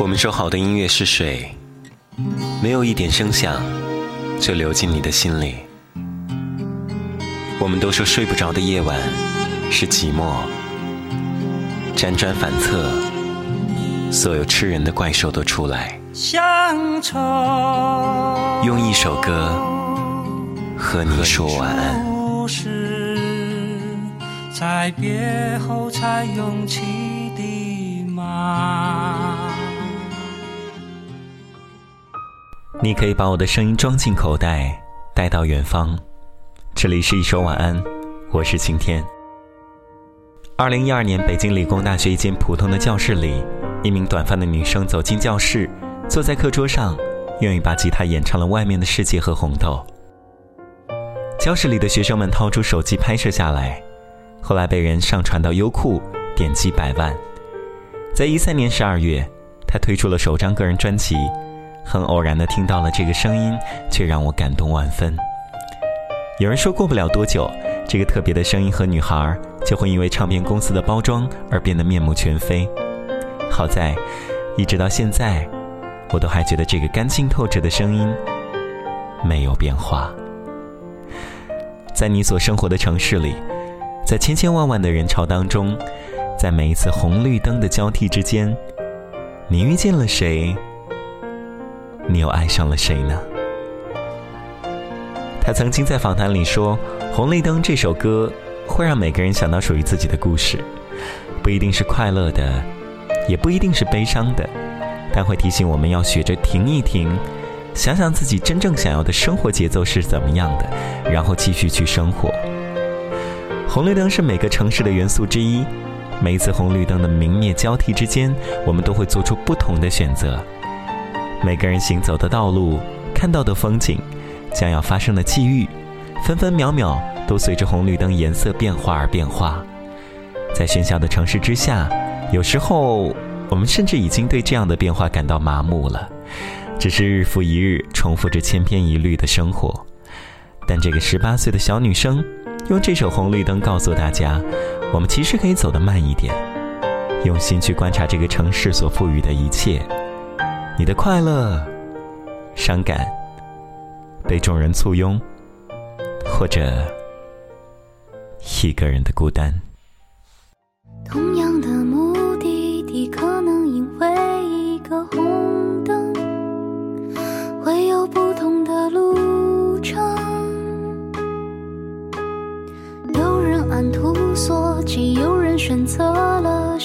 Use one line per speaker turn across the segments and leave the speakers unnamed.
我们说好的音乐是水，没有一点声响就流进你的心里。我们都说睡不着的夜晚是寂寞，辗转反侧，所有吃人的怪兽都出来。
乡愁，
用一首歌和你说晚安。
在别后才涌起的马。
你可以把我的声音装进口袋，带到远方。这里是一首晚安，我是晴天。二零一二年，北京理工大学一间普通的教室里，一名短发的女生走进教室，坐在课桌上，用一把吉他演唱了《外面的世界》和《红豆》。教室里的学生们掏出手机拍摄下来，后来被人上传到优酷，点击百万。在一三年十二月，她推出了首张个人专辑。很偶然的听到了这个声音，却让我感动万分。有人说过不了多久，这个特别的声音和女孩就会因为唱片公司的包装而变得面目全非。好在，一直到现在，我都还觉得这个干净透彻的声音没有变化。在你所生活的城市里，在千千万万的人潮当中，在每一次红绿灯的交替之间，你遇见了谁？你又爱上了谁呢？他曾经在访谈里说，《红绿灯》这首歌会让每个人想到属于自己的故事，不一定是快乐的，也不一定是悲伤的，但会提醒我们要学着停一停，想想自己真正想要的生活节奏是怎么样的，然后继续去生活。红绿灯是每个城市的元素之一，每一次红绿灯的明灭交替之间，我们都会做出不同的选择。每个人行走的道路，看到的风景，将要发生的际遇，分分秒秒都随着红绿灯颜色变化而变化。在喧嚣的城市之下，有时候我们甚至已经对这样的变化感到麻木了，只是日复一日重复着千篇一律的生活。但这个十八岁的小女生，用这首《红绿灯》告诉大家，我们其实可以走得慢一点，用心去观察这个城市所赋予的一切。你的快乐、伤感，被众人簇拥，或者一个人的孤单。
同样的目的地，可能因为一个红灯，会有不同的路程。有人按图索骥，有人选择了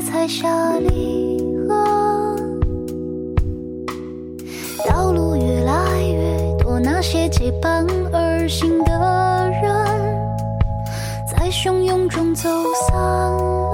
踩下离合，道路越来越多，那些结伴而行的人，在汹涌中走散。